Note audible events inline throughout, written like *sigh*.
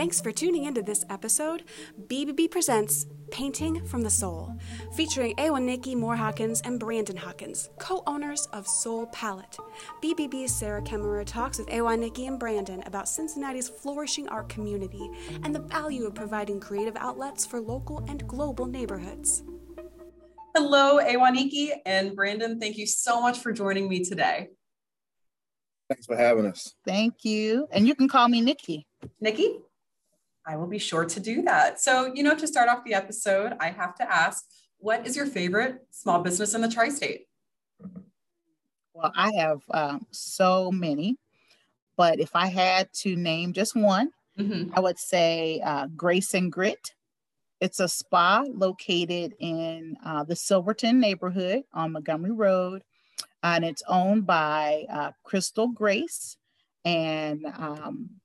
Thanks for tuning into this episode. BBB presents Painting from the Soul, featuring Awa Nikki Moore Hawkins and Brandon Hawkins, co owners of Soul Palette. BBB's Sarah Kemmerer talks with Awa Nikki and Brandon about Cincinnati's flourishing art community and the value of providing creative outlets for local and global neighborhoods. Hello, Awa Nikki and Brandon. Thank you so much for joining me today. Thanks for having us. Thank you. And you can call me Nikki. Nikki? I will be sure to do that. So, you know, to start off the episode, I have to ask what is your favorite small business in the tri state? Well, I have um, so many, but if I had to name just one, mm-hmm. I would say uh, Grace and Grit. It's a spa located in uh, the Silverton neighborhood on Montgomery Road, and it's owned by uh, Crystal Grace and um,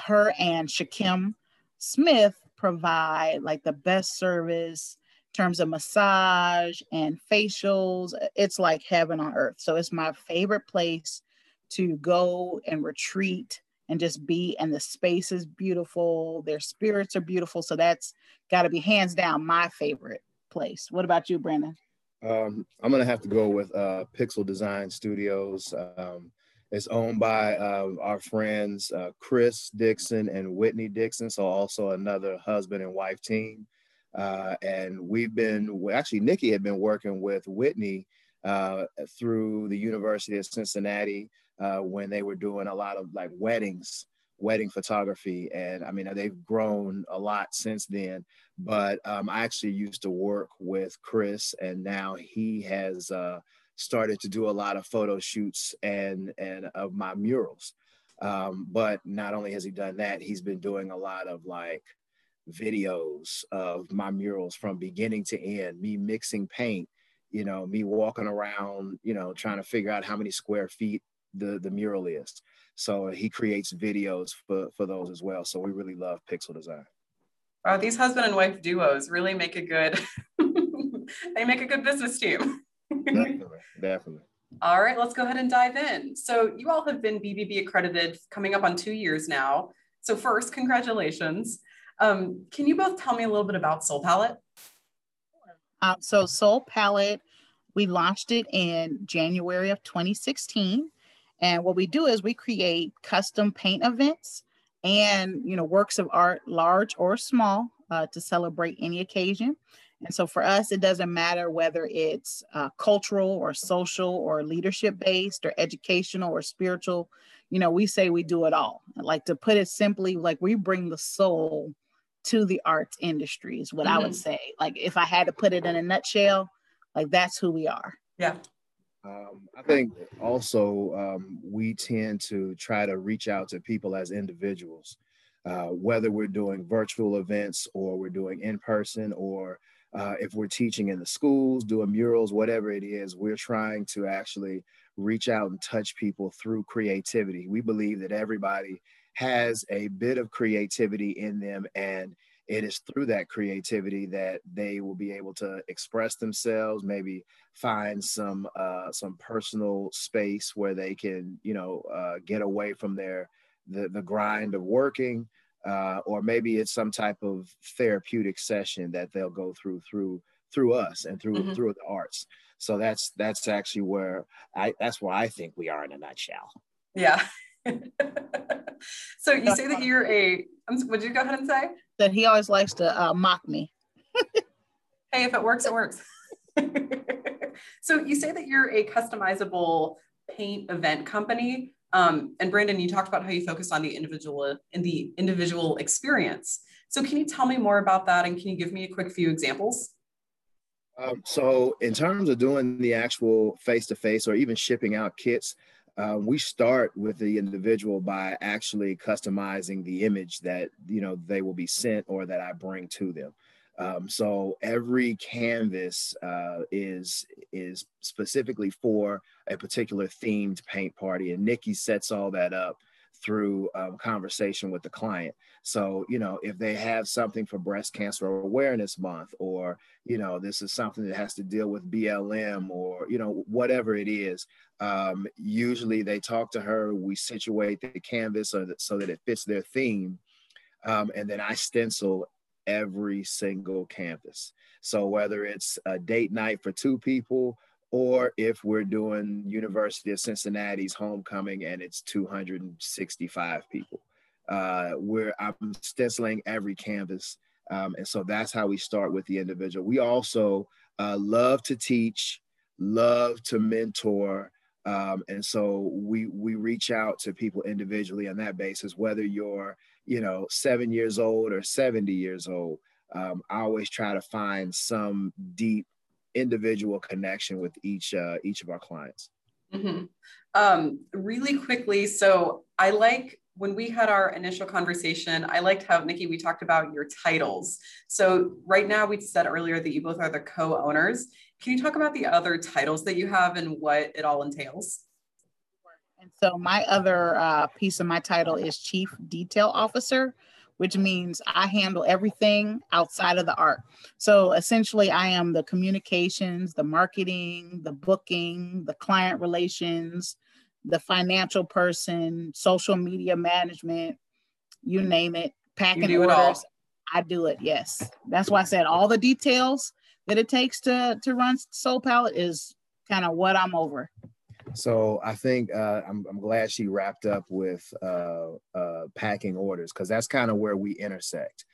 her and Shakim Smith provide like the best service in terms of massage and facials. It's like heaven on earth. So it's my favorite place to go and retreat and just be and the space is beautiful. Their spirits are beautiful. So that's got to be hands down my favorite place. What about you brandon? Um, i'm gonna have to go with uh, pixel design studios. Um, it's owned by uh, our friends uh, Chris Dixon and Whitney Dixon, so also another husband and wife team. Uh, and we've been actually Nikki had been working with Whitney uh, through the University of Cincinnati uh, when they were doing a lot of like weddings, wedding photography, and I mean they've grown a lot since then. But um, I actually used to work with Chris, and now he has uh, started to do a lot of photo shoots and and of my murals. Um, but not only has he done that, he's been doing a lot of like videos of my murals from beginning to end, me mixing paint, you know, me walking around, you know, trying to figure out how many square feet the, the mural is. So he creates videos for, for those as well. So we really love pixel design. Wow, these husband and wife duos really make a good, *laughs* they make a good business team definitely, definitely. All right, let's go ahead and dive in. So, you all have been BBB accredited coming up on two years now. So, first, congratulations. Um, can you both tell me a little bit about Soul Palette? Uh, so, Soul Palette, we launched it in January of 2016. And what we do is we create custom paint events and you know works of art, large or small, uh, to celebrate any occasion. And so for us, it doesn't matter whether it's uh, cultural or social or leadership based or educational or spiritual. You know, we say we do it all. Like to put it simply, like we bring the soul to the arts industry is what mm-hmm. I would mm-hmm. say. Like if I had to put it in a nutshell, like that's who we are. Yeah. Um, I think also um, we tend to try to reach out to people as individuals, uh, whether we're doing virtual events or we're doing in person or uh, if we're teaching in the schools, doing murals, whatever it is, we're trying to actually reach out and touch people through creativity. We believe that everybody has a bit of creativity in them and it is through that creativity that they will be able to express themselves maybe find some uh, some personal space where they can you know uh, get away from their the, the grind of working uh, or maybe it's some type of therapeutic session that they'll go through through through us and through mm-hmm. through the arts. So that's that's actually where I that's where I think we are in a nutshell. Yeah. *laughs* so you say that you're a. Would you go ahead and say that he always likes to uh, mock me? *laughs* hey, if it works, it works. *laughs* so you say that you're a customizable paint event company. Um, and Brandon, you talked about how you focus on the individual in the individual experience. So can you tell me more about that? And can you give me a quick few examples? Um, so in terms of doing the actual face-to-face or even shipping out kits, uh, we start with the individual by actually customizing the image that you know they will be sent or that I bring to them. Um, so every canvas uh, is is specifically for a particular themed paint party, and Nikki sets all that up through um, conversation with the client. So you know if they have something for Breast Cancer Awareness Month, or you know this is something that has to deal with BLM, or you know whatever it is, um, usually they talk to her. We situate the canvas so that so that it fits their theme Um, and then I stencil every single canvas. So whether it's a date night for two people or if we're doing University of Cincinnati's homecoming and it's 265 people, uh, where I'm stenciling every canvas. Um, and so that's how we start with the individual. We also uh, love to teach, love to mentor. Um, and so we we reach out to people individually on that basis, whether you're you know seven years old or 70 years old. Um, I always try to find some deep individual connection with each uh, each of our clients. Mm-hmm. Um, really quickly, so I like when we had our initial conversation, I liked how Nikki we talked about your titles. So right now we said earlier that you both are the co-owners. Can you talk about the other titles that you have and what it all entails? And so my other uh, piece of my title is Chief Detail Officer, which means I handle everything outside of the art. So essentially, I am the communications, the marketing, the booking, the client relations, the financial person, social media management, you name it, packing orders. I do it. Yes. That's why I said all the details that it takes to to run Soul Palette is kind of what I'm over. So I think uh, I'm, I'm glad she wrapped up with uh, uh, packing orders because that's kind of where we intersect.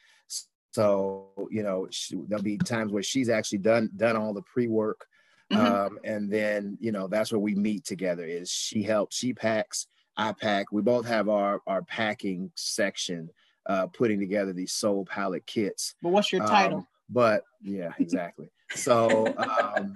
So you know she, there'll be times where she's actually done done all the pre work, mm-hmm. um, and then you know that's where we meet together. Is she helps, she packs, I pack. We both have our our packing section, uh, putting together these soul palette kits. But what's your title? Um, but yeah, exactly. so *laughs* um,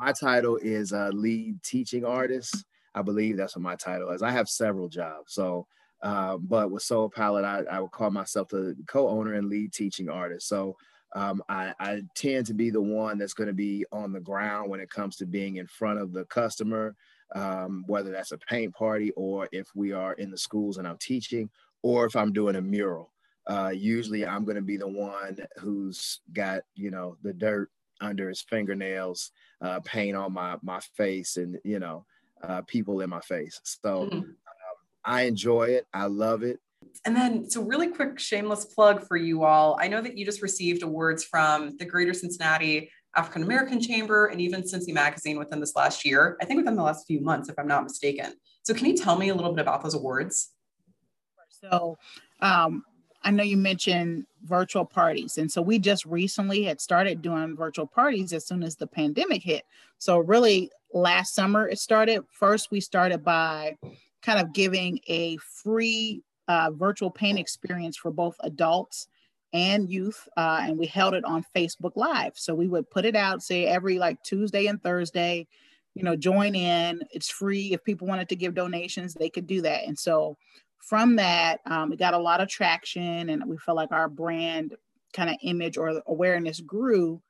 my title is a lead teaching artist. I believe that's what my title is. I have several jobs. So, uh, but with Soul Palette, I, I would call myself the co-owner and lead teaching artist. So um, I, I, tend to be the one that's going to be on the ground when it comes to being in front of the customer, um, whether that's a paint party or if we are in the schools and I'm teaching, or if I'm doing a mural. Uh, usually, I'm going to be the one who's got you know the dirt under his fingernails, uh, paint on my my face, and you know, uh, people in my face. So mm-hmm. um, I enjoy it. I love it. And then, so really quick shameless plug for you all. I know that you just received awards from the Greater Cincinnati African American Chamber and even Cincy Magazine within this last year. I think within the last few months, if I'm not mistaken. So, can you tell me a little bit about those awards? So, um, I know you mentioned virtual parties. And so we just recently had started doing virtual parties as soon as the pandemic hit. So, really, last summer it started. First, we started by kind of giving a free uh, virtual paint experience for both adults and youth. Uh, and we held it on Facebook Live. So, we would put it out, say, every like Tuesday and Thursday. You know, join in. It's free. If people wanted to give donations, they could do that. And so from that, um, we got a lot of traction and we felt like our brand kind of image or awareness grew.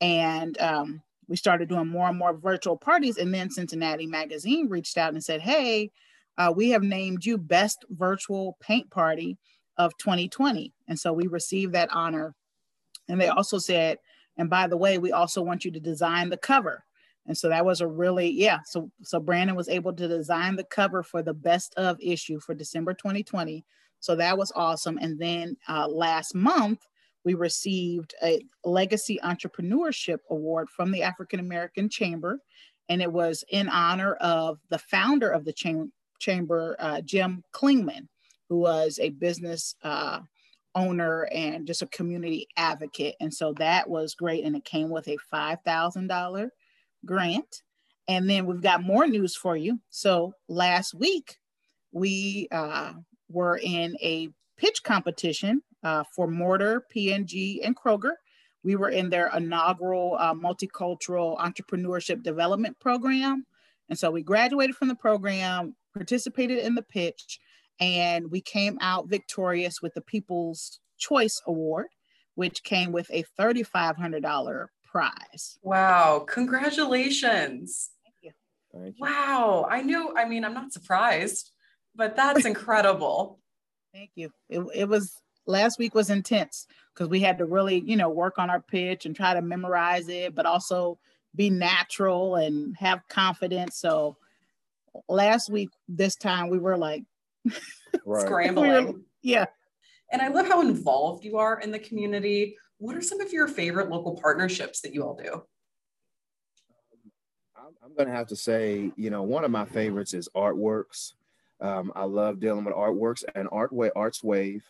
And um, we started doing more and more virtual parties. And then Cincinnati Magazine reached out and said, Hey, uh, we have named you Best Virtual Paint Party of 2020. And so we received that honor. And they also said, and by the way, we also want you to design the cover. And so that was a really, yeah. So so Brandon was able to design the cover for the best of issue for December 2020. So that was awesome. And then uh, last month, we received a Legacy Entrepreneurship Award from the African American Chamber. And it was in honor of the founder of the cham- chamber, uh, Jim Clingman, who was a business uh, owner and just a community advocate. And so that was great. And it came with a $5,000 grant. And then we've got more news for you. So last week, we uh, were in a pitch competition uh, for Mortar, P&G, and Kroger. We were in their inaugural uh, multicultural entrepreneurship development program. And so we graduated from the program, participated in the pitch, and we came out victorious with the People's Choice Award, which came with a $3,500 prize. Wow. Congratulations. Thank you. Thank you. Wow. I knew, I mean, I'm not surprised, but that's *laughs* incredible. Thank you. It, it was last week was intense because we had to really, you know, work on our pitch and try to memorize it, but also be natural and have confidence. So last week, this time we were like right. scrambling. *laughs* we were, yeah. And I love how involved you are in the community. What are some of your favorite local partnerships that you all do? I'm going to have to say, you know, one of my favorites is Artworks. Um, I love dealing with Artworks and Artway Arts Wave.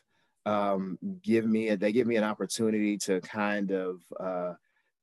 Um, give me a, they give me an opportunity to kind of uh,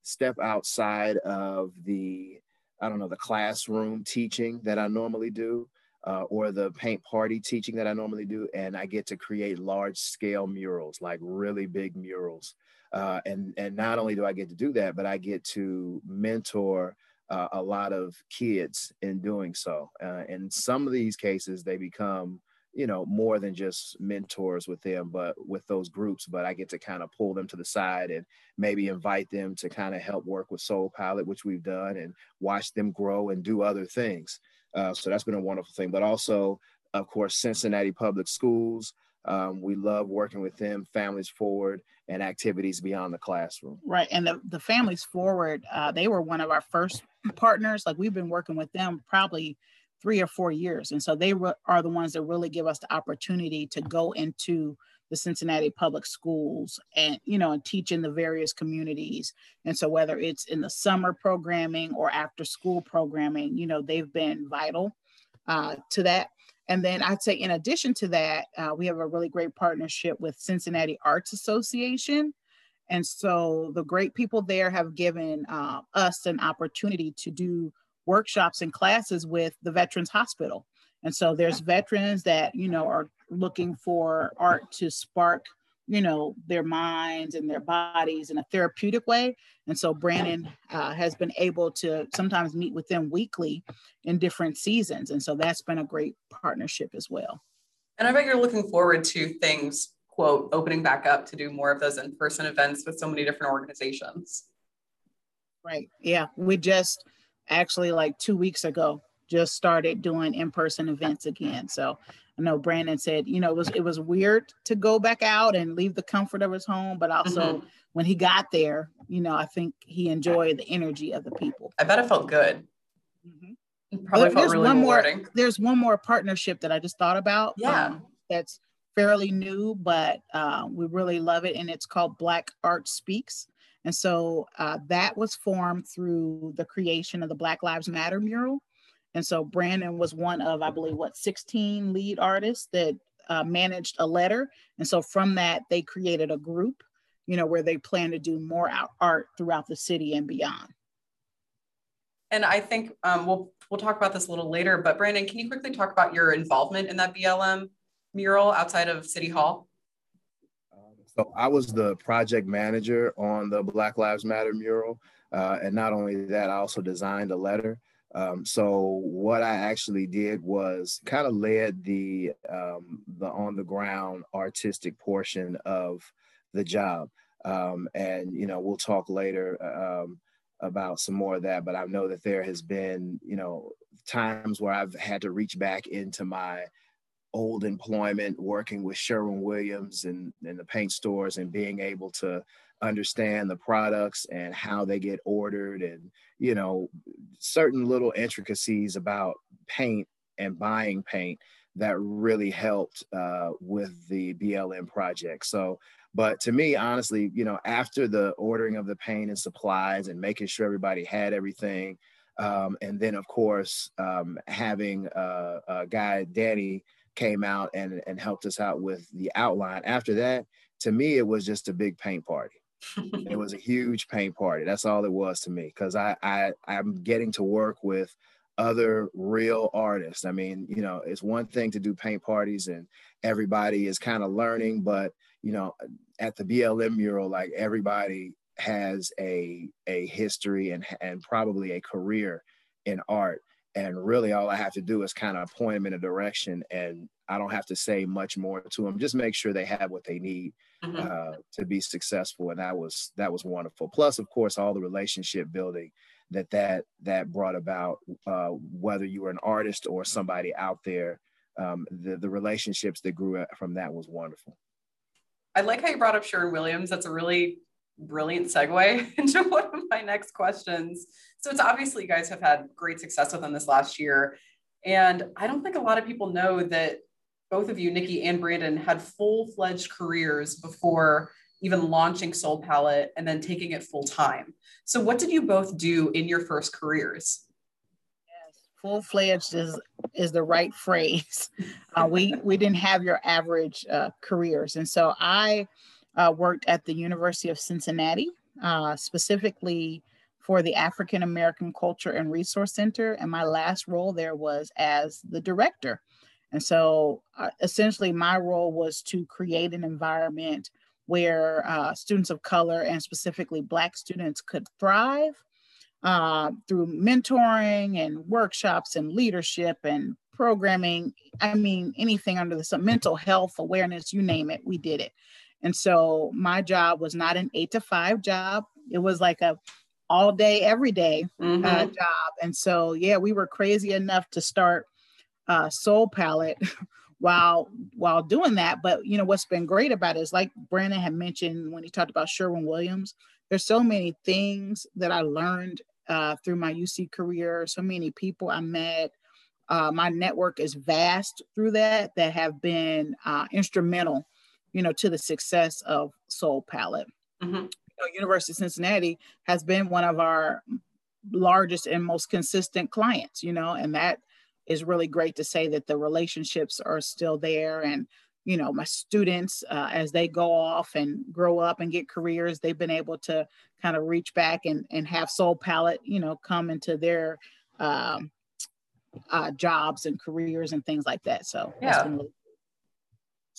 step outside of the I don't know the classroom teaching that I normally do. Uh, or the paint party teaching that I normally do, and I get to create large scale murals, like really big murals. Uh, and and not only do I get to do that, but I get to mentor uh, a lot of kids in doing so. Uh, in some of these cases, they become, you know, more than just mentors with them, but with those groups. But I get to kind of pull them to the side and maybe invite them to kind of help work with Soul Palette which we've done, and watch them grow and do other things. Uh, so that's been a wonderful thing. But also, of course, Cincinnati Public Schools. Um, we love working with them, Families Forward, and activities beyond the classroom. Right. And the, the Families Forward, uh, they were one of our first partners. Like we've been working with them probably three or four years. And so they re- are the ones that really give us the opportunity to go into the Cincinnati public schools and, you know, and teach in the various communities. And so whether it's in the summer programming or after school programming, you know, they've been vital uh, to that. And then I'd say, in addition to that, uh, we have a really great partnership with Cincinnati Arts Association. And so the great people there have given uh, us an opportunity to do workshops and classes with the Veterans Hospital. And so there's veterans that, you know, are looking for art to spark, you know, their minds and their bodies in a therapeutic way. And so Brandon uh, has been able to sometimes meet with them weekly in different seasons. And so that's been a great partnership as well. And I bet you're looking forward to things quote opening back up to do more of those in-person events with so many different organizations right yeah we just actually like two weeks ago just started doing in-person events again so i know brandon said you know it was it was weird to go back out and leave the comfort of his home but also mm-hmm. when he got there you know i think he enjoyed the energy of the people i bet it felt good mm-hmm. probably felt really one rewarding. more there's one more partnership that i just thought about yeah um, that's fairly new, but uh, we really love it. And it's called Black Art Speaks. And so uh, that was formed through the creation of the Black Lives Matter mural. And so Brandon was one of, I believe, what, 16 lead artists that uh, managed a letter. And so from that, they created a group, you know, where they plan to do more art throughout the city and beyond. And I think um, we'll we'll talk about this a little later. But Brandon, can you quickly talk about your involvement in that BLM mural outside of City Hall? So I was the project manager on the Black Lives Matter mural. Uh, and not only that, I also designed a letter. Um, so what I actually did was kind of led the um, the on the ground artistic portion of the job. Um, and you know we'll talk later um, about some more of that. But I know that there has been you know times where I've had to reach back into my old employment working with Sherwin Williams and, and the paint stores and being able to understand the products and how they get ordered and you know certain little intricacies about paint and buying paint that really helped uh, with the BLM project. So, but to me, honestly, you know, after the ordering of the paint and supplies and making sure everybody had everything, um, and then of course um, having uh, a guy Danny came out and, and helped us out with the outline. After that, to me, it was just a big paint party. it was a huge paint party. That's all it was to me because I, I I'm getting to work with other real artists. I mean, you know, it's one thing to do paint parties and everybody is kind of learning, but you know, at the BLM mural, like everybody has a a history and and probably a career in art and really all i have to do is kind of point them in a direction and i don't have to say much more to them just make sure they have what they need mm-hmm. uh, to be successful and that was that was wonderful. Plus of course all the relationship building that that that brought about uh, whether you were an artist or somebody out there um, the, the relationships that grew from that was wonderful. I like how you brought up Sherwin Williams that's a really brilliant segue *laughs* into one of my next questions. So it's obviously you guys have had great success with them this last year. And I don't think a lot of people know that both of you, Nikki and Brandon, had full fledged careers before even launching Soul Palette and then taking it full time. So, what did you both do in your first careers? Yes, full fledged is is the right phrase. Uh, we we didn't have your average uh, careers, and so I uh, worked at the University of Cincinnati, uh, specifically for the African American Culture and Resource Center, and my last role there was as the director. And so, uh, essentially, my role was to create an environment where uh, students of color and specifically Black students could thrive uh, through mentoring and workshops and leadership and programming. I mean, anything under the sun, mental health awareness, you name it, we did it. And so my job was not an eight to five job. It was like a all day, every day uh, mm-hmm. uh, job. And so, yeah, we were crazy enough to start uh, Soul Palette *laughs* while while doing that. But you know what's been great about it is like Brandon had mentioned when he talked about Sherwin Williams. There's so many things that I learned uh, through my UC career. So many people I met. Uh, my network is vast through that that have been uh, instrumental, you know, to the success of Soul Palette. Mm-hmm. You know, University of Cincinnati has been one of our largest and most consistent clients, you know, and that is really great to say that the relationships are still there and you know my students uh, as they go off and grow up and get careers they've been able to kind of reach back and, and have soul palette you know come into their um, uh, jobs and careers and things like that so yeah really-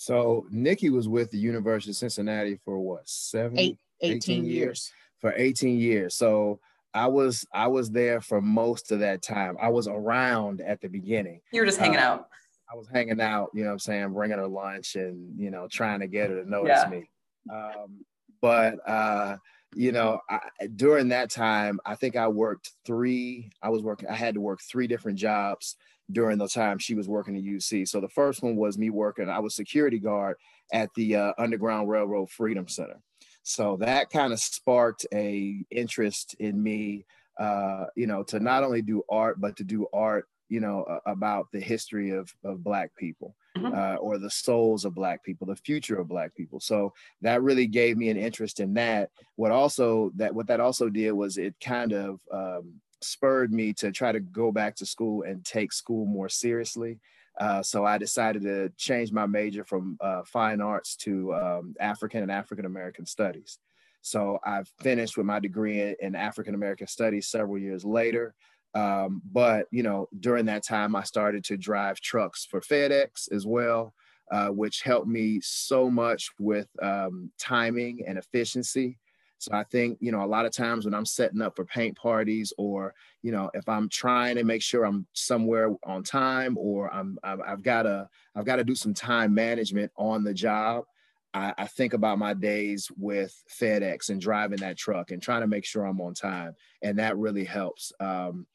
so nikki was with the university of cincinnati for what seven Eight, 18, 18 years. years for 18 years so I was I was there for most of that time. I was around at the beginning. You were just hanging uh, out. I was hanging out, you know what I'm saying, bringing her lunch and, you know, trying to get her to notice yeah. me. Um, but, uh, you know, I, during that time, I think I worked three, I was working, I had to work three different jobs during the time she was working at UC. So the first one was me working, I was security guard at the uh, Underground Railroad Freedom Center. So that kind of sparked a interest in me, uh, you know, to not only do art, but to do art, you know, uh, about the history of, of Black people mm-hmm. uh, or the souls of Black people, the future of Black people. So that really gave me an interest in that. What also that what that also did was it kind of um, spurred me to try to go back to school and take school more seriously. Uh, so I decided to change my major from uh, fine arts to um, African and African American studies. So I finished with my degree in African American studies several years later. Um, but you know, during that time, I started to drive trucks for FedEx as well, uh, which helped me so much with um, timing and efficiency. So I think, you know, a lot of times when I'm setting up for paint parties or, you know, if I'm trying to make sure I'm somewhere on time or I'm, I've got to, I've got to do some time management on the job. I, I, think about my days with FedEx and driving that truck and trying to make sure I'm on time. And that really helps. Um,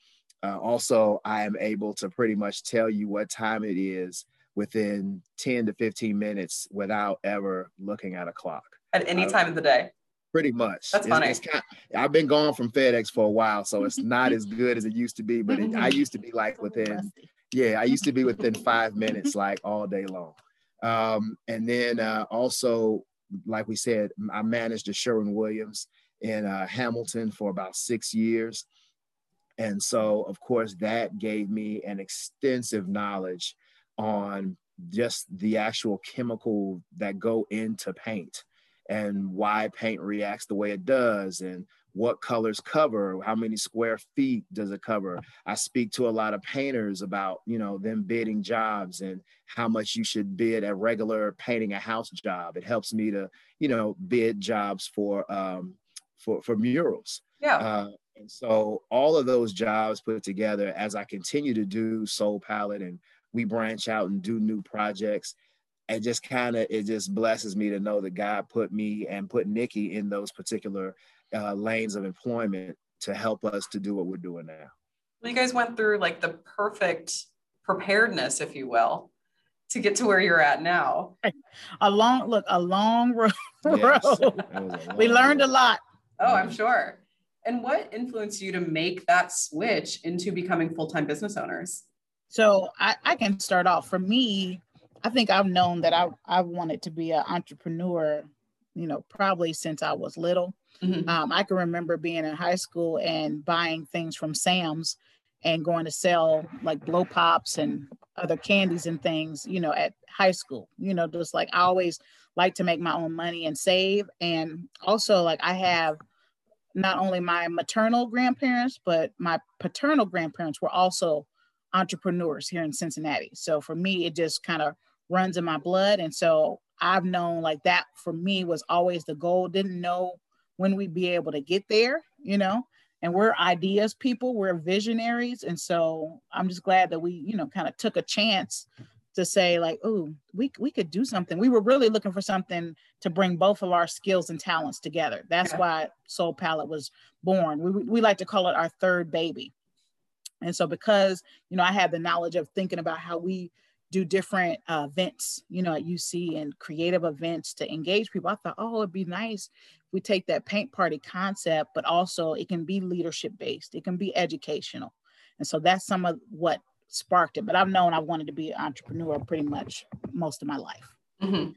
uh, also, I am able to pretty much tell you what time it is within 10 to 15 minutes without ever looking at a clock. At any time of the day pretty much. That's it's, funny. It's kind of, I've been gone from FedEx for a while, so it's not as good as it used to be. But it, I used to be like within, yeah, I used to be within five minutes, like all day long. Um, and then uh, also, like we said, I managed the Sherwin Williams in uh, Hamilton for about six years. And so, of course, that gave me an extensive knowledge on just the actual chemical that go into paint and why paint reacts the way it does and what colors cover how many square feet does it cover? I speak to a lot of painters about you know them bidding jobs and how much you should bid a regular painting a house job. It helps me to you know bid jobs for um for for murals. Yeah. Uh, and so all of those jobs put together as i continue to do soul palette and we branch out and do new projects it just kind of it just blesses me to know that God put me and put Nikki in those particular uh, lanes of employment to help us to do what we're doing now. Well, you guys went through like the perfect preparedness, if you will, to get to where you're at now. *laughs* A long look, a long *laughs* road. Yes, long *laughs* we learned road. a lot. Oh, I'm sure. And what influenced you to make that switch into becoming full-time business owners? So I, I can start off. For me, I think I've known that I I wanted to be an entrepreneur, you know, probably since I was little. Mm-hmm. Um, I can remember being in high school and buying things from Sam's and going to sell like blow pops and other candies and things, you know, at high school. You know, just like I always like to make my own money and save. And also, like, I have not only my maternal grandparents, but my paternal grandparents were also entrepreneurs here in Cincinnati. So for me, it just kind of runs in my blood. And so I've known like that for me was always the goal. Didn't know when we'd be able to get there, you know, and we're ideas people, we're visionaries. And so I'm just glad that we, you know, kind of took a chance to say like, oh, we we could do something. We were really looking for something to bring both of our skills and talents together. That's yeah. why Soul Palette was born. We we like to call it our third baby. And so because you know I had the knowledge of thinking about how we do different uh, events, you know, at UC and creative events to engage people. I thought, oh, it'd be nice if we take that paint party concept, but also it can be leadership based, it can be educational. And so that's some of what sparked it. But I've known I wanted to be an entrepreneur pretty much most of my life. Mm-hmm.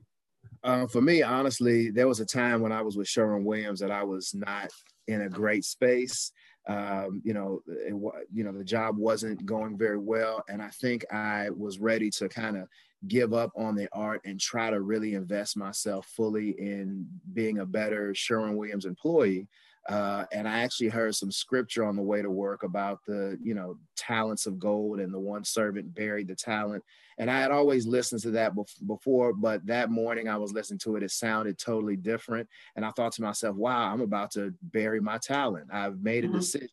Uh, for me, honestly, there was a time when I was with Sherwin Williams that I was not in a great space. Um, you know, it, you know, the job wasn't going very well, and I think I was ready to kind of give up on the art and try to really invest myself fully in being a better Sherwin Williams employee. Uh, and I actually heard some scripture on the way to work about the, you know, talents of gold and the one servant buried the talent. And I had always listened to that before, but that morning I was listening to it. It sounded totally different. And I thought to myself, wow, I'm about to bury my talent. I've made a mm-hmm. decision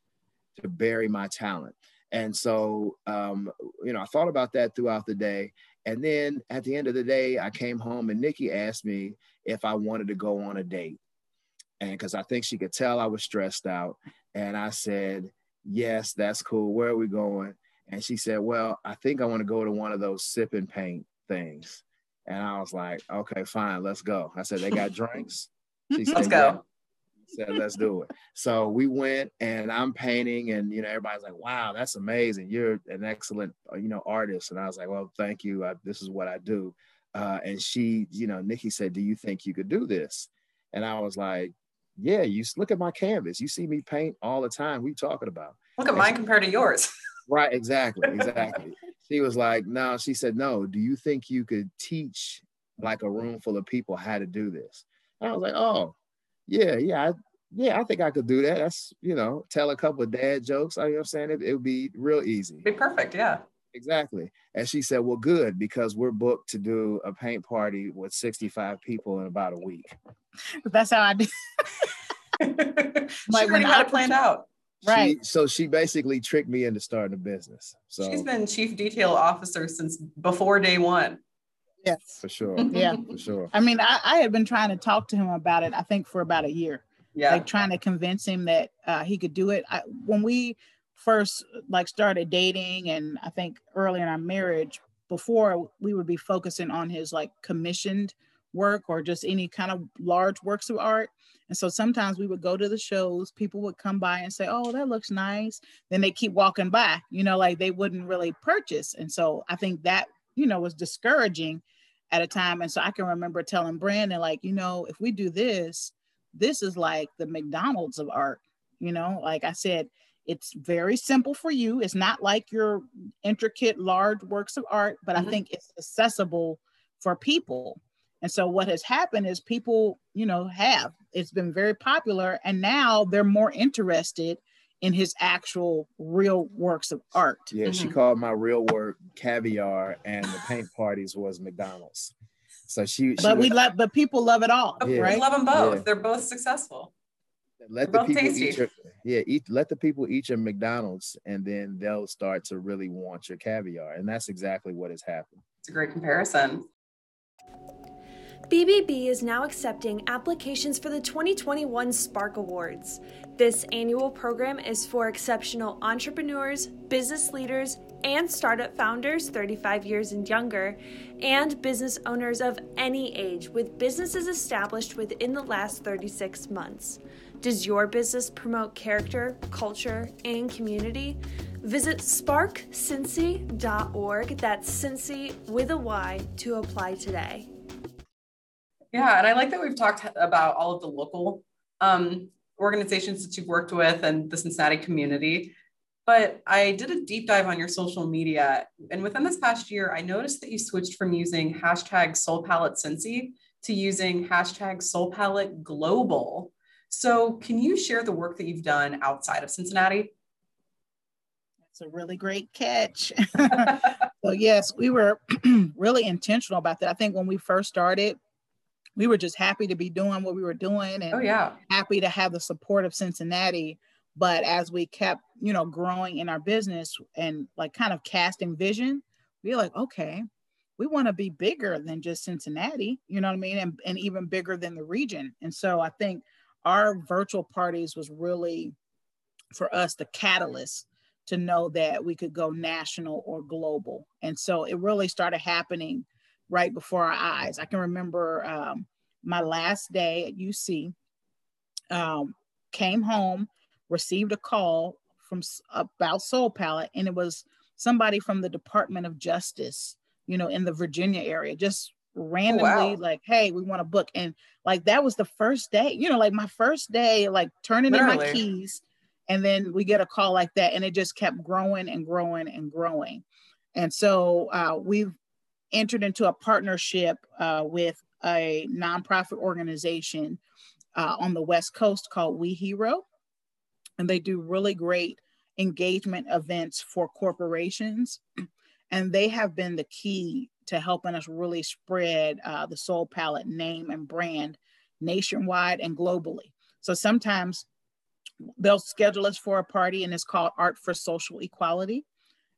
to bury my talent. And so, um, you know, I thought about that throughout the day. And then at the end of the day, I came home and Nikki asked me if I wanted to go on a date and because I think she could tell I was stressed out. And I said, Yes, that's cool. Where are we going? And she said, Well, I think I want to go to one of those sip and paint things. And I was like, Okay, fine, let's go. I said, They got drinks. She *laughs* said, let's go. Yeah. said, Let's do it. So we went and I'm painting, and you know, everybody's like, Wow, that's amazing. You're an excellent, uh, you know, artist. And I was like, Well, thank you. I, this is what I do. Uh, and she, you know, Nikki said, Do you think you could do this? And I was like, yeah, you look at my canvas. You see me paint all the time. We talking about. Look at mine compared to yours. *laughs* right, exactly, exactly. she was like, no, she said, no, do you think you could teach like a room full of people how to do this? And I was like, oh, yeah, yeah, I, yeah, I think I could do that. That's, you know, tell a couple of dad jokes. I, you know what I'm saying? It, it would be real easy. Be perfect, yeah. Exactly. And she said, well, good, because we're booked to do a paint party with 65 people in about a week. That's how I do. *laughs* *laughs* like when I planned out. Right. She, so she basically tricked me into starting a business. So she's been chief detail officer since before day one. Yes. For sure. *laughs* Yeah. For sure. I mean, I, I had been trying to talk to him about it, I think, for about a year. Yeah. Like trying to convince him that uh, he could do it. I, when we first like started dating and I think early in our marriage, before we would be focusing on his like commissioned work or just any kind of large works of art. And so sometimes we would go to the shows, people would come by and say, Oh, that looks nice. Then they keep walking by, you know, like they wouldn't really purchase. And so I think that, you know, was discouraging at a time. And so I can remember telling Brandon, like, you know, if we do this, this is like the McDonald's of art, you know, like I said, it's very simple for you. It's not like your intricate, large works of art, but mm-hmm. I think it's accessible for people. And so what has happened is people, you know, have it's been very popular and now they're more interested in his actual real works of art. Yeah, mm-hmm. she called my real work caviar and the paint parties was McDonald's. So she, she But we love but people love it all, yeah. right? We love them both. Yeah. They're both successful. Let They're the people tasty. eat your, yeah, eat let the people eat your McDonald's and then they'll start to really want your caviar. And that's exactly what has happened. It's a great comparison. BBB is now accepting applications for the 2021 Spark Awards. This annual program is for exceptional entrepreneurs, business leaders, and startup founders 35 years and younger, and business owners of any age with businesses established within the last 36 months. Does your business promote character, culture, and community? Visit sparkcincy.org, that's Cincy with a Y, to apply today. Yeah, and I like that we've talked about all of the local um, organizations that you've worked with and the Cincinnati community. But I did a deep dive on your social media. And within this past year, I noticed that you switched from using hashtag Soul Palette Cincy to using hashtag Soul Palette Global. So, can you share the work that you've done outside of Cincinnati? That's a really great catch. *laughs* so, yes, we were *clears throat* really intentional about that. I think when we first started, we were just happy to be doing what we were doing and oh, yeah. happy to have the support of Cincinnati. But as we kept, you know, growing in our business and like kind of casting vision, we are like, okay, we want to be bigger than just Cincinnati, you know what I mean? And, and even bigger than the region. And so I think our virtual parties was really for us the catalyst to know that we could go national or global. And so it really started happening right before our eyes. I can remember um, my last day at UC, um, came home, received a call from about Soul Palette, and it was somebody from the Department of Justice, you know, in the Virginia area, just randomly oh, wow. like, hey, we want to book. And like that was the first day, you know, like my first day, like turning Literally. in my keys. And then we get a call like that. And it just kept growing and growing and growing. And so uh, we've entered into a partnership uh, with a nonprofit organization uh, on the West Coast called WeHero. And they do really great engagement events for corporations. And they have been the key to helping us really spread uh, the Soul Palette name and brand nationwide and globally. So sometimes they'll schedule us for a party and it's called Art for Social Equality.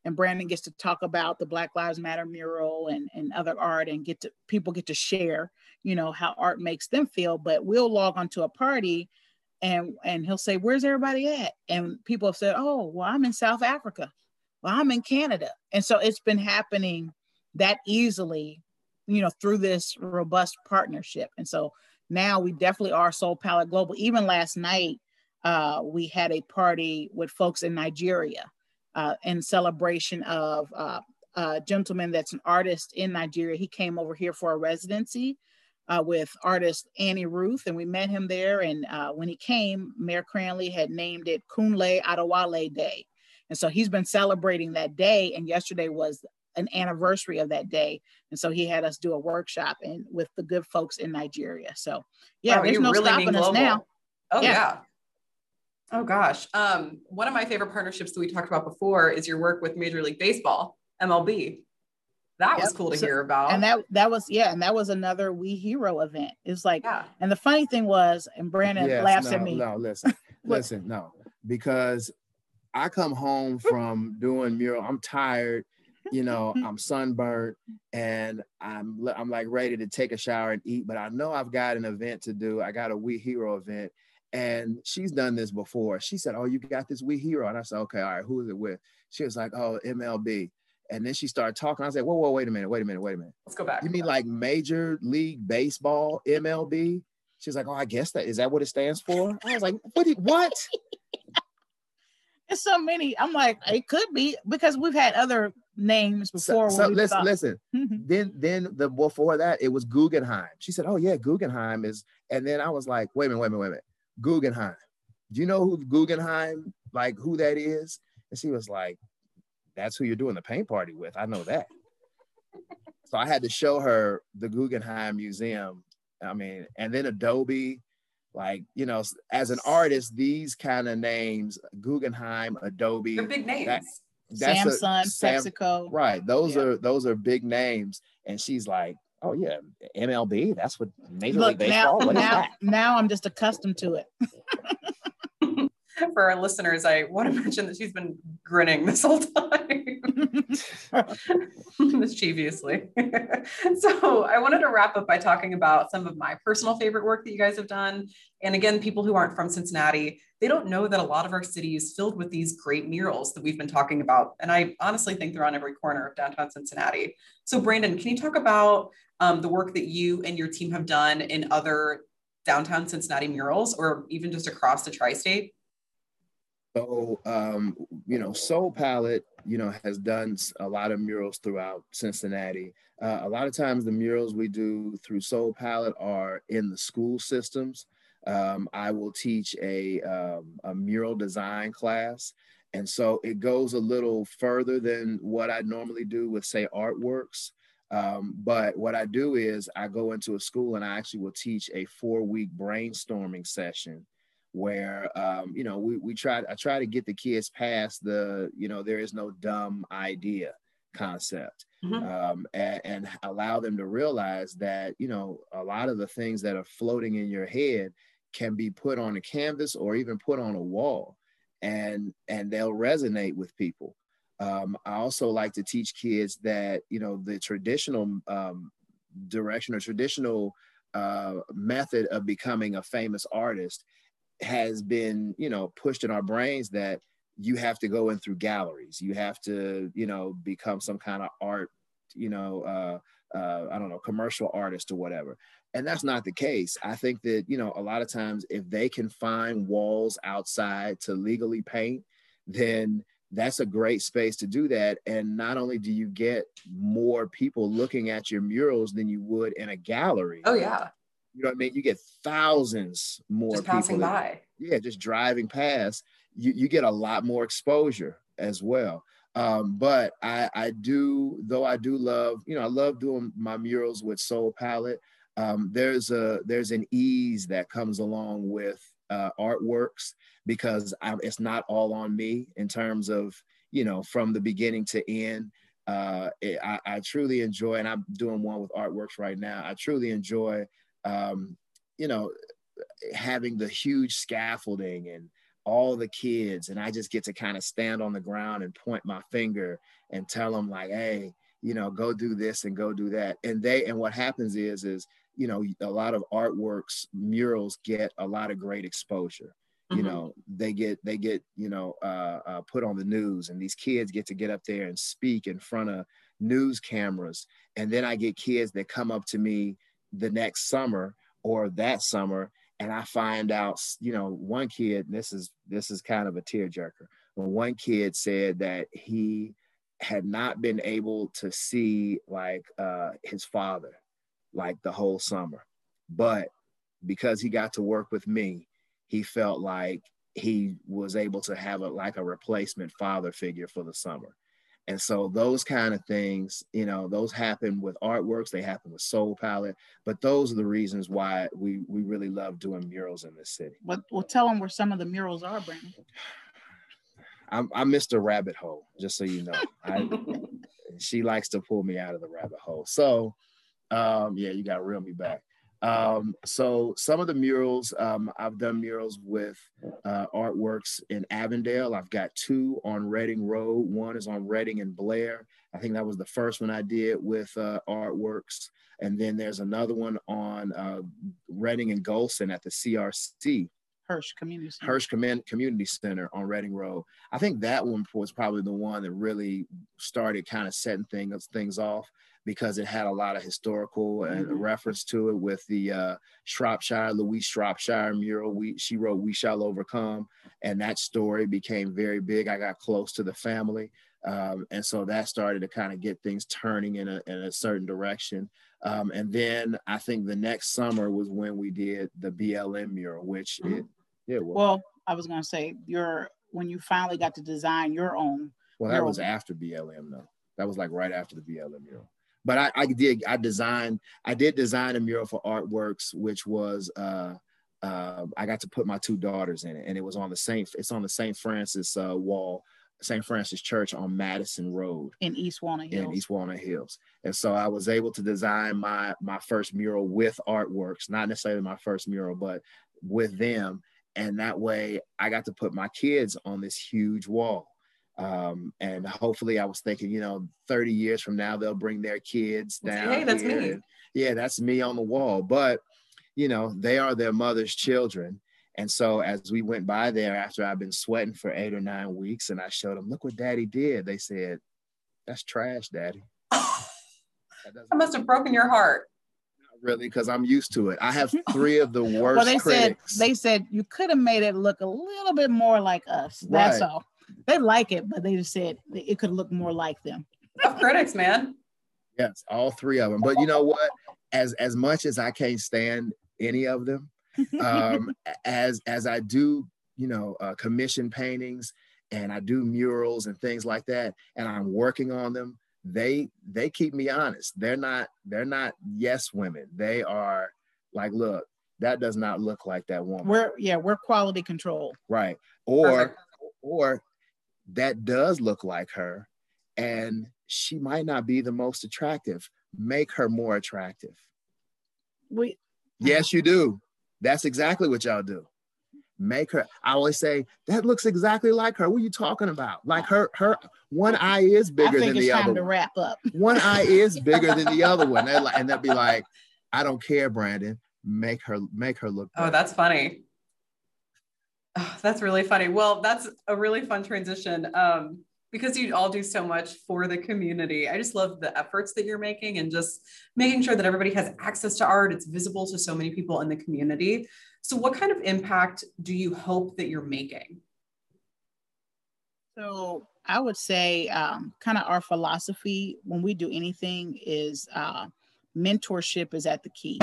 And Brandon gets to talk about the Black Lives Matter mural and, and other art and get to people get to share, you know, how art makes them feel. But we'll log onto a party and and he'll say, Where's everybody at? And people have said, Oh, well, I'm in South Africa. Well, I'm in Canada. And so it's been happening that easily, you know, through this robust partnership. And so now we definitely are Soul Palette Global. Even last night, uh, we had a party with folks in Nigeria uh, in celebration of uh, a gentleman that's an artist in Nigeria. He came over here for a residency uh, with artist Annie Ruth, and we met him there. And uh, when he came, Mayor Cranley had named it Kunle Adewale Day. And so he's been celebrating that day. And yesterday was an anniversary of that day. And so he had us do a workshop and with the good folks in Nigeria. So yeah, wow, there's no really stopping us now. Oh yeah. yeah. Oh gosh. Um, one of my favorite partnerships that we talked about before is your work with Major League Baseball, MLB. That yep. was cool to so, hear about. And that that was yeah, and that was another WeHero event. It's like yeah. and the funny thing was, and Brandon yes, laughs no, at me. No, listen, *laughs* listen, no, because I come home from doing mural. I'm tired you know, I'm sunburned and I'm I'm like ready to take a shower and eat, but I know I've got an event to do. I got a WeHero event. And she's done this before. She said, Oh, you got this WeHero. And I said, Okay, all right, who is it with? She was like, Oh, MLB. And then she started talking. I said, Whoa, whoa, wait a minute, wait a minute, wait a minute. Let's go back. You mean like Major League Baseball, MLB? She's like, Oh, I guess that is that what it stands for? I was like, What? What? *laughs* It's so many. I'm like, it could be because we've had other names before. So, so listen, thought. listen. *laughs* then then the before that it was Guggenheim. She said, "Oh yeah, Guggenheim is." And then I was like, "Wait a minute, wait a minute, wait a minute. Guggenheim. Do you know who Guggenheim? Like who that is?" And she was like, "That's who you're doing the paint party with. I know that." *laughs* so I had to show her the Guggenheim Museum. I mean, and then Adobe. Like, you know, as an artist, these kind of names, Guggenheim, Adobe, They're big names. That, that's Samsung, a, Sam, PepsiCo. Right. Those yeah. are those are big names. And she's like, oh yeah, MLB. That's what Major Look, League Baseball. Now, now, now I'm just accustomed to it. *laughs* For our listeners, I want to *laughs* mention that she's been grinning this whole time. *laughs* mischievously. *laughs* so I wanted to wrap up by talking about some of my personal favorite work that you guys have done. And again, people who aren't from Cincinnati, they don't know that a lot of our city is filled with these great murals that we've been talking about. And I honestly think they're on every corner of downtown Cincinnati. So Brandon, can you talk about um, the work that you and your team have done in other downtown Cincinnati murals or even just across the tri-state? So, um, you know, Soul Palette, you know, has done a lot of murals throughout Cincinnati. Uh, a lot of times the murals we do through Soul Palette are in the school systems. Um, I will teach a, um, a mural design class. And so it goes a little further than what I normally do with, say, artworks. Um, but what I do is I go into a school and I actually will teach a four week brainstorming session where um, you know we, we try I try to get the kids past the you know there is no dumb idea concept mm-hmm. um, and, and, allow them to realize that you know a lot of the things that are floating in your head can be put on a canvas or even put on a wall and and they'll resonate with people um, i also like to teach kids that you know the traditional um, direction or traditional uh, method of becoming a famous artist has been you know pushed in our brains that you have to go in through galleries. You have to you know become some kind of art you know uh, uh, i don't know commercial artist or whatever. And that's not the case. I think that you know a lot of times if they can find walls outside to legally paint then that's a great space to do that. And not only do you get more people looking at your murals than you would in a gallery. Oh yeah you know what I mean? You get thousands more just passing that, by. Yeah, just driving past. You, you get a lot more exposure as well. Um, but I, I do, though I do love, you know, I love doing my murals with Soul Palette. Um, there's a there's an ease that comes along with uh, artworks because I, it's not all on me in terms of you know from the beginning to end. Uh, it, I, I truly enjoy, and I'm doing one with artworks right now. I truly enjoy um, you know, having the huge scaffolding and all the kids, and I just get to kind of stand on the ground and point my finger and tell them like, hey, you know, go do this and go do that. And they and what happens is is you know a lot of artworks murals get a lot of great exposure you mm-hmm. know they get they get you know uh, uh, put on the news and these kids get to get up there and speak in front of news cameras and then i get kids that come up to me the next summer or that summer and I find out, you know, one kid, this is this is kind of a tearjerker. When one kid said that he had not been able to see like uh, his father like the whole summer, but because he got to work with me, he felt like he was able to have a like a replacement father figure for the summer. And so those kind of things, you know, those happen with artworks, they happen with Soul Palette, but those are the reasons why we we really love doing murals in this city. But well, tell them where some of the murals are, Brandon. I'm, I'm Mr. Rabbit Hole, just so you know. I, *laughs* she likes to pull me out of the rabbit hole. So, um, yeah, you got to reel me back. Um, so some of the murals, um, I've done murals with uh, artworks in Avondale. I've got two on Reading Road. One is on Reading and Blair. I think that was the first one I did with uh, artworks. And then there's another one on uh, Reading and Golson at the CRC. Hirsch Community Center. Hirsch Community Center on Reading Road. I think that one was probably the one that really started kind of setting things things off because it had a lot of historical and mm-hmm. reference to it with the uh, Shropshire, Louise Shropshire mural. We, she wrote "We Shall Overcome," and that story became very big. I got close to the family, um, and so that started to kind of get things turning in a, in a certain direction. Um, and then I think the next summer was when we did the BLM mural, which mm-hmm. it, yeah. Well, well, I was going to say your when you finally got to design your own. Well, that was after BLM, though. That was like right after the BLM mural but I, I did I designed I did design a mural for Artworks, which was uh, uh, I got to put my two daughters in it, and it was on the same it's on the St. Francis uh, wall, St. Francis Church on Madison Road in East Walnut Hills. In East Walnut Hills, and so I was able to design my my first mural with Artworks, not necessarily my first mural, but with them, and that way I got to put my kids on this huge wall Um, and hopefully I was thinking, you know, 30 years from now, they'll bring their kids down. Hey, that's me. And, yeah, that's me on the wall. But, you know, they are their mother's children. And so as we went by there after I've been sweating for eight or nine weeks and I showed them, look what daddy did. They said, that's trash, daddy. *laughs* that must have broken your heart. Not really, because I'm used to it. I have *laughs* three of the worst well, they critics. said they said you could have made it look a little bit more like us. That's Right. all. They like it, but they just said it could look more like them. Tough critics, man. Yes, all three of them. But you know what? As as much as I can't stand any of them, um, *laughs* as as I do, you know, uh, commission paintings and I do murals and things like that, and I'm working on them. They they keep me honest. They're not they're not yes women. They are like, look, that does not look like that woman, We're yeah, we're quality control. right? Or Perfect. or that does look like her, and she might not be the most attractive. Make her more attractive. We Yes, you do. That's exactly what y'all do. Make her. I always say that looks exactly like her. What are you talking about? Like her, her one eye is I bigger think than it's the time other. to one. wrap up. *laughs* One eye is bigger than the other one. They're like, and they'll be like, I don't care, Brandon. Make her, make her look. Oh, that's funny. Oh, *sighs* that's really funny. Well, that's a really fun transition um, because you all do so much for the community. I just love the efforts that you're making and just making sure that everybody has access to art. It's visible to so many people in the community. So, what kind of impact do you hope that you're making? So I would say um, kind of our philosophy when we do anything is uh, mentorship is at the key.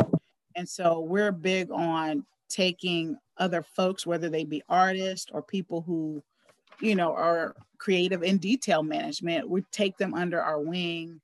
And so we're big on taking other folks, whether they be artists or people who, you know, are creative in detail management. We take them under our wing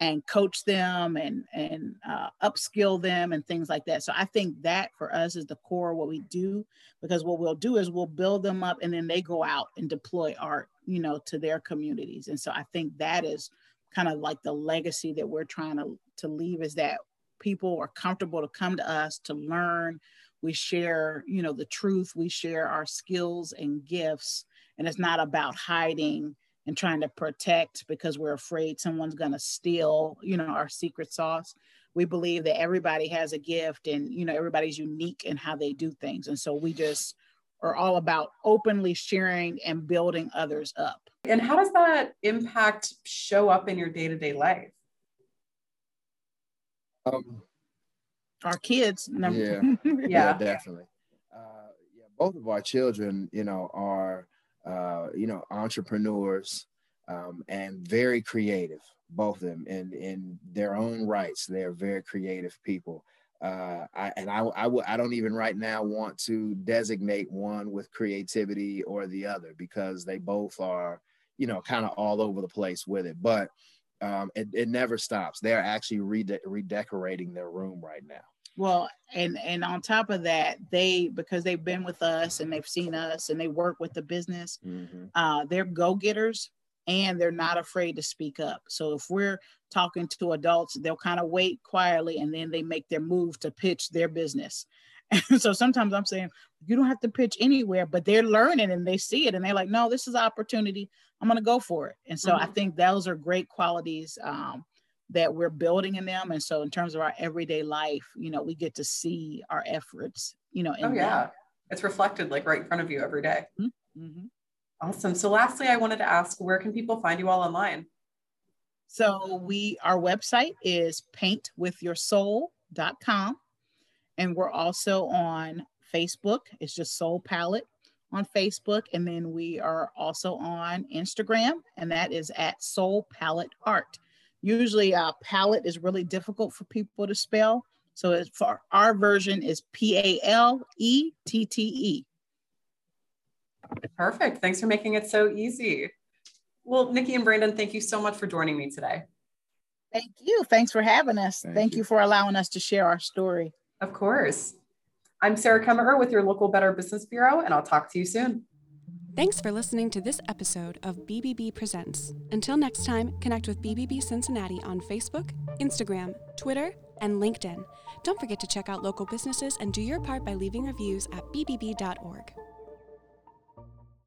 and coach them and and uh, upskill them and things like that. So I think that for us is the core of what we do because what we'll do is we'll build them up and then they go out and deploy art, you know, to their communities. And so I think that is kind of like the legacy that we're trying to to leave is that people are comfortable to come to us to learn. We share, you know, the truth. We share our skills and gifts, and it's not about hiding and trying to protect because we're afraid someone's going to steal, you know, our secret sauce. We believe that everybody has a gift and, you know, everybody's unique in how they do things. And so we just are all about openly sharing and building others up. And how does that impact show up in your day to day life? Um, Our kids, number Yeah. *laughs* Yeah. yeah, definitely. Uh, yeah, both of our children, you know, are uh, you know entrepreneurs um, and very creative. Both of them, in in their own rights, they are very creative people. Uh, I, and I, I, w- I don't even right now want to designate one with creativity or the other because they both are, you know, kind of all over the place with it. But um, it, it never stops. They're actually rede- redecorating their room right now. Well, and and on top of that, they because they've been with us and they've seen us and they work with the business, Mhm. uh, they're go getters and they're not afraid to speak up. So if we're talking to adults, they'll kind of wait quietly and then they make their move to pitch their business. And *laughs* so sometimes I'm saying you don't have to pitch anywhere, but they're learning and they see it and they're like, no, this is an opportunity. I'm going to go for it. And so I Mhm. think those are great qualities um, that we're building in them. And so in terms of our everyday life, you know, we get to see our efforts, you know, in Oh, yeah. It's reflected like right in front of you every day. Mhm. Awesome. So, lastly, I wanted to ask where can people find you all online? So we our website is paintwithyoursoul.com and we're also on Facebook. It's just Soul Palette on Facebook and then we are also on Instagram and that is at Soul Palette Art. Usually uh palette is really difficult for people to spell. So it's for our version is P A L E T T E. Perfect. Thanks for making it so easy. Well, Nikki and Brandon, thank you so much for joining me today. Thank you. Thanks for having us. Thank Thank, you. you for allowing us to share our story. Of course. I'm Sarah Kemmerer with your local Better Business Bureau, and I'll talk to you soon. Thanks for listening to this episode of BBB Presents. Until next time, connect with BBB Cincinnati on Facebook, Instagram, Twitter, and LinkedIn. Don't forget to check out local businesses and do your part by leaving reviews at bbb.org.